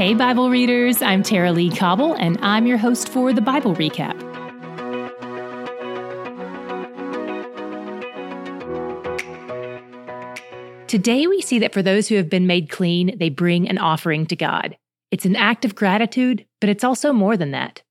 Hey, Bible readers, I'm Tara-Leigh Cobble, and I'm your host for the Bible Recap. Today, we see that for those who have been made clean, they bring an offering to God. It's an act of gratitude, but it's also more than that.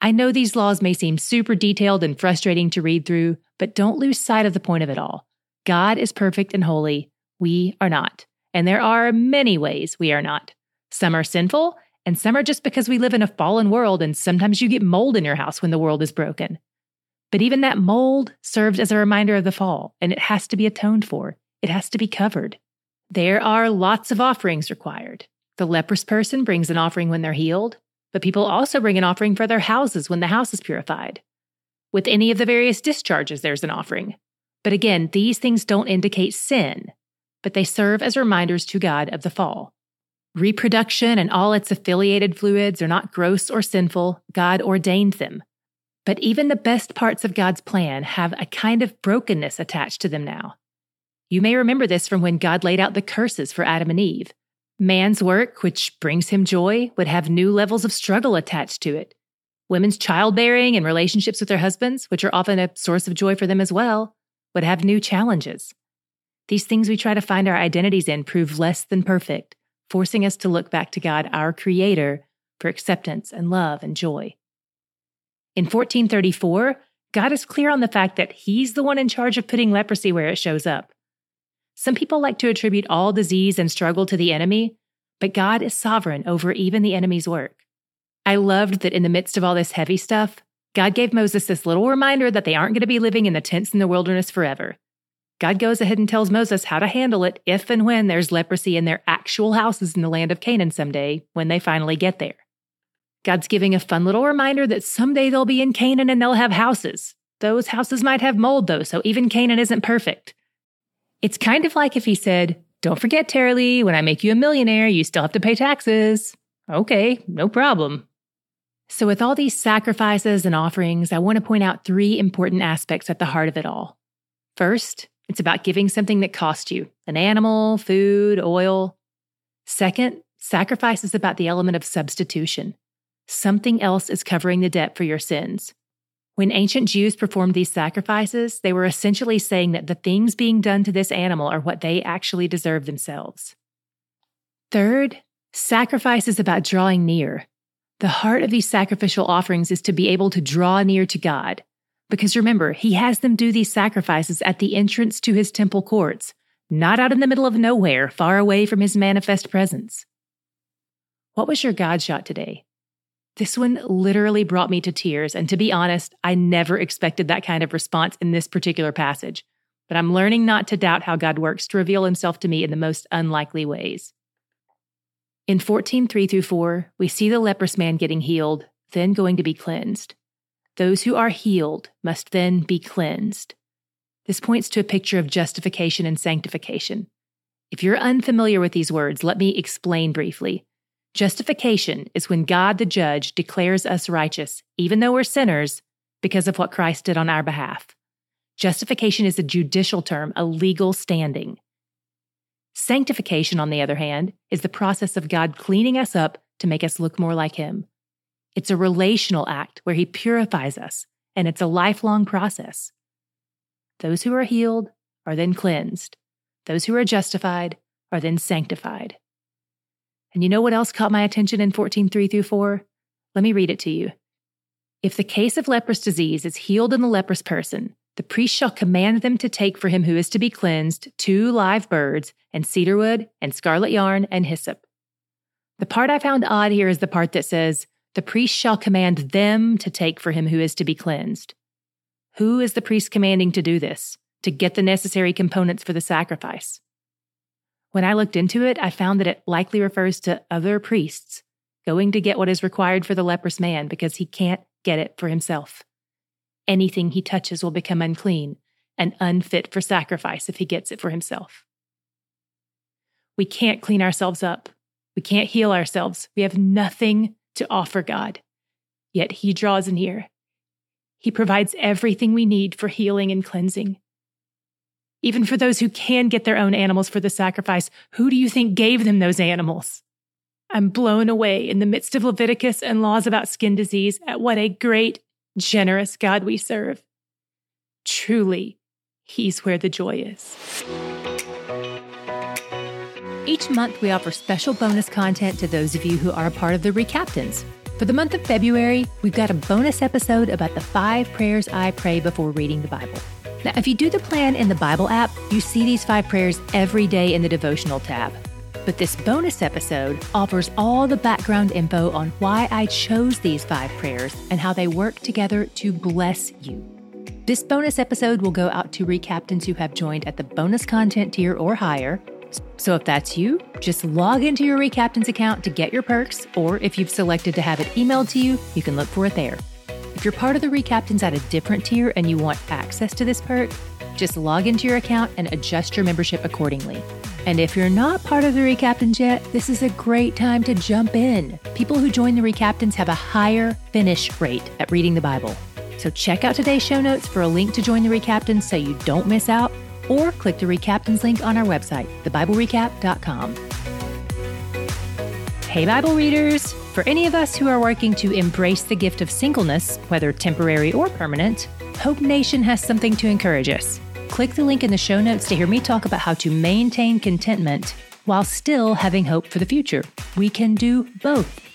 I know these laws may seem super detailed and frustrating to read through, but don't lose sight of the point of it all. God is perfect and holy. We are not. And there are many ways we are not. Some are sinful, and some are just because we live in a fallen world, and sometimes you get mold in your house when the world is broken. But even that mold serves as a reminder of the fall, and it has to be atoned for. It has to be covered. There are lots of offerings required. The leprous person brings an offering when they're healed. But people also bring an offering for their houses when the house is purified. With any of the various discharges, there's an offering. But again, these things don't indicate sin, but they serve as reminders to God of the fall. Reproduction and all its affiliated fluids are not gross or sinful, God ordained them. But even the best parts of God's plan have a kind of brokenness attached to them now. You may remember this from when God laid out the curses for Adam and Eve. Man's work, which brings him joy, would have new levels of struggle attached to it. Women's childbearing and relationships with their husbands, which are often a source of joy for them as well, would have new challenges. These things we try to find our identities in prove less than perfect, forcing us to look back to God, our Creator, for acceptance and love and joy. In 1434, God is clear on the fact that He's the one in charge of putting leprosy where it shows up. Some people like to attribute all disease and struggle to the enemy, but God is sovereign over even the enemy's work. I loved that in the midst of all this heavy stuff, God gave Moses this little reminder that they aren't going to be living in the tents in the wilderness forever. God goes ahead and tells Moses how to handle it if and when there's leprosy in their actual houses in the land of Canaan someday, when they finally get there. God's giving a fun little reminder that someday they'll be in Canaan and they'll have houses. Those houses might have mold though, so even Canaan isn't perfect. It's kind of like if he said, Don't forget, Tara-Leigh, when I make you a millionaire, you still have to pay taxes. Okay, no problem. So, with all these sacrifices and offerings, I want to point out three important aspects at the heart of it all. First, it's about giving something that cost you an animal, food, oil. Second, sacrifice is about the element of substitution. Something else is covering the debt for your sins. When ancient Jews performed these sacrifices, they were essentially saying that the things being done to this animal are what they actually deserve themselves. Third, sacrifice is about drawing near. The heart of these sacrificial offerings is to be able to draw near to God. Because remember, He has them do these sacrifices at the entrance to His temple courts, not out in the middle of nowhere, far away from His manifest presence. What was your God shot today? This one literally brought me to tears. And to be honest, I never expected that kind of response in this particular passage. But I'm learning not to doubt how God works to reveal himself to me in the most unlikely ways. In 14 3 through 4, we see the leprous man getting healed, then going to be cleansed. Those who are healed must then be cleansed. This points to a picture of justification and sanctification. If you're unfamiliar with these words, let me explain briefly. Justification is when God the judge declares us righteous, even though we're sinners, because of what Christ did on our behalf. Justification is a judicial term, a legal standing. Sanctification, on the other hand, is the process of God cleaning us up to make us look more like Him. It's a relational act where He purifies us, and it's a lifelong process. Those who are healed are then cleansed. Those who are justified are then sanctified. And you know what else caught my attention in 14.3 through 4? Let me read it to you. If the case of leprous disease is healed in the leprous person, the priest shall command them to take for him who is to be cleansed two live birds, and cedarwood, and scarlet yarn, and hyssop. The part I found odd here is the part that says, The priest shall command them to take for him who is to be cleansed. Who is the priest commanding to do this, to get the necessary components for the sacrifice? When I looked into it, I found that it likely refers to other priests going to get what is required for the leprous man because he can't get it for himself. Anything he touches will become unclean and unfit for sacrifice if he gets it for himself. We can't clean ourselves up. We can't heal ourselves. We have nothing to offer God. Yet He draws near. He provides everything we need for healing and cleansing. Even for those who can get their own animals for the sacrifice, who do you think gave them those animals? I'm blown away in the midst of Leviticus and laws about skin disease at what a great, generous God we serve. Truly, He's where the joy is. Each month, we offer special bonus content to those of you who are a part of the Recaptains. For the month of February, we've got a bonus episode about the five prayers I pray before reading the Bible. Now, if you do the plan in the Bible app, you see these five prayers every day in the devotional tab. But this bonus episode offers all the background info on why I chose these five prayers and how they work together to bless you. This bonus episode will go out to recaptains who have joined at the bonus content tier or higher. So if that's you, just log into your recaptains account to get your perks, or if you've selected to have it emailed to you, you can look for it there. If you're part of the recaptains at a different tier and you want access to this perk, just log into your account and adjust your membership accordingly. And if you're not part of the Recaptains yet, this is a great time to jump in. People who join the Recaptains have a higher finish rate at reading the Bible. So check out today's show notes for a link to join the Recaptains so you don't miss out, or click the Recaptains link on our website, thebiblerecap.com. Hey, Bible readers! For any of us who are working to embrace the gift of singleness, whether temporary or permanent, Hope Nation has something to encourage us. Click the link in the show notes to hear me talk about how to maintain contentment while still having hope for the future. We can do both.